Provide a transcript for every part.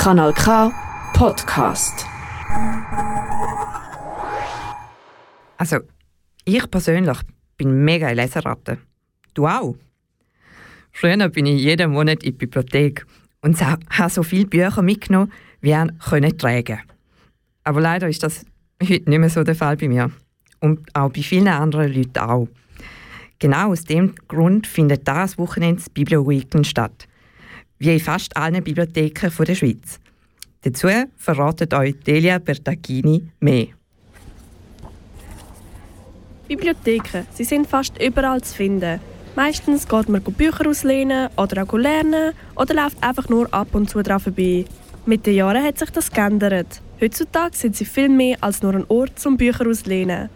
Kanal K Podcast. Also, ich persönlich bin mega eine Leseratte. Du auch? Früher bin ich jeden Monat in die Bibliothek und habe so viele Bücher mitgenommen, wie ich tragen Aber leider ist das heute nicht mehr so der Fall bei mir. Und auch bei vielen anderen Leuten auch. Genau aus dem Grund findet das Wochenende das Biblio-Weekend statt. Wie in fast allen Bibliotheken der Schweiz. Dazu verratet euch Delia Bertagini mehr. Bibliotheken, sie sind fast überall zu finden. Meistens geht man Bücher auslehnen oder auch lernen oder läuft einfach nur ab und zu dran vorbei. Mit den Jahren hat sich das geändert. Heutzutage sind sie viel mehr als nur ein Ort zum Bücher auslehnen.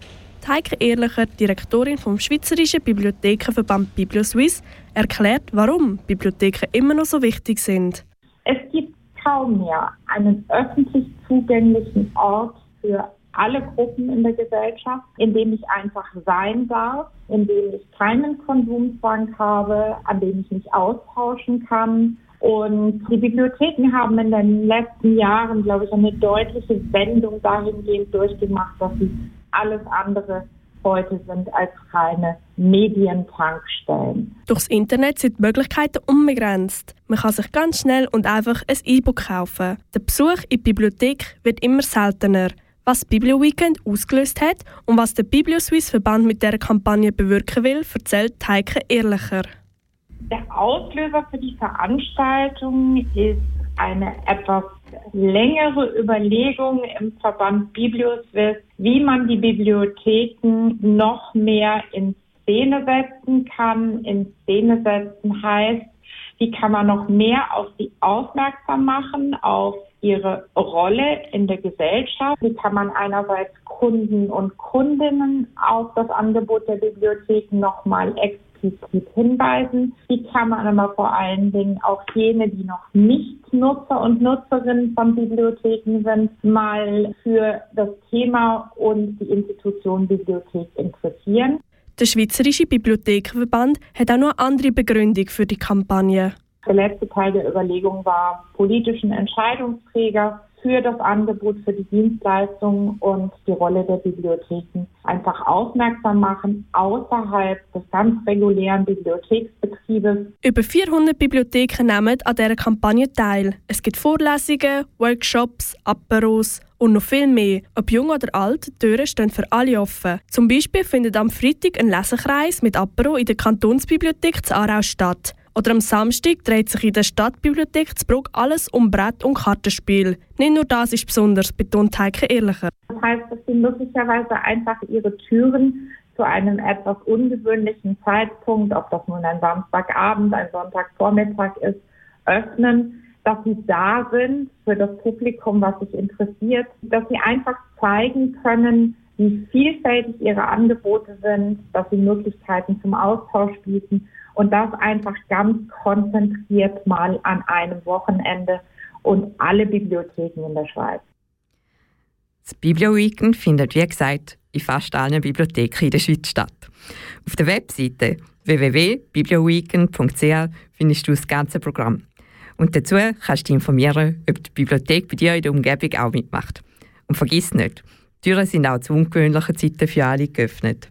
Heike Ehrlicher, Direktorin vom Schweizerischen Bibliothekenverband BiblioSwiss, erklärt, warum Bibliotheken immer noch so wichtig sind. Es gibt kaum mehr einen öffentlich zugänglichen Ort für alle Gruppen in der Gesellschaft, in dem ich einfach sein darf, in dem ich keinen Konsumzwang habe, an dem ich mich austauschen kann. Und die Bibliotheken haben in den letzten Jahren, glaube ich, eine deutliche Wendung dahingehend durchgemacht, dass sie alles andere heute sind als reine Medientankstellen. Durchs Internet sind die Möglichkeiten unbegrenzt. Man kann sich ganz schnell und einfach ein E-Book kaufen. Der Besuch in die Bibliothek wird immer seltener was Biblio Weekend ausgelöst hat und was der Biblio Swiss Verband mit dieser Kampagne bewirken will, erzählt Heike Ehrlicher. Der Auslöser für die Veranstaltung ist eine etwas längere Überlegung im Verband Biblioswiss, wie man die Bibliotheken noch mehr in Szene setzen kann. In Szene setzen heißt, wie kann man noch mehr auf sie aufmerksam machen, auf ihre Rolle in der Gesellschaft. Wie kann man einerseits Kunden und Kundinnen auf das Angebot der Bibliotheken nochmal explizit hinweisen? Wie kann man aber vor allen Dingen auch jene, die noch nicht Nutzer und Nutzerinnen von Bibliotheken sind, mal für das Thema und die Institution Bibliothek interessieren? Der Schweizerische Bibliothekenverband hat auch noch eine andere Begründung für die Kampagne. Der letzte Teil der Überlegung war, politischen Entscheidungsträger für das Angebot, für die Dienstleistungen und die Rolle der Bibliotheken einfach aufmerksam machen außerhalb des ganz regulären Bibliotheksbetriebes. Über 400 Bibliotheken nehmen an dieser Kampagne teil. Es gibt Vorlesungen, Workshops, Aperos und noch viel mehr. Ob jung oder alt, die Türen stehen für alle offen. Zum Beispiel findet am Freitag ein Lesekreis mit Apero in der Kantonsbibliothek zu Aarau statt. Oder am Samstag dreht sich in der Stadtbibliothek zu Bruck alles um Brett- und Kartenspiel. Nicht nur das ist besonders, betont Heike Ehrlicher. Das heißt, dass sie möglicherweise einfach ihre Türen zu einem etwas ungewöhnlichen Zeitpunkt, ob das nun ein Samstagabend, ein Sonntagvormittag ist, öffnen, dass sie da sind für das Publikum, was sich interessiert, dass sie einfach zeigen können, wie vielfältig ihre Angebote sind, dass sie Möglichkeiten zum Austausch bieten und das einfach ganz konzentriert mal an einem Wochenende und alle Bibliotheken in der Schweiz. Das Biblio-Weekend findet, wie gesagt, in fast allen Bibliotheken in der Schweiz statt. Auf der Webseite www.biblioweekend.ch findest du das ganze Programm. Und dazu kannst du dich informieren, ob die Bibliothek bei dir in der Umgebung auch mitmacht. Und vergiss nicht, die Türen sind auch zu ungewöhnlichen Zeiten für alle geöffnet.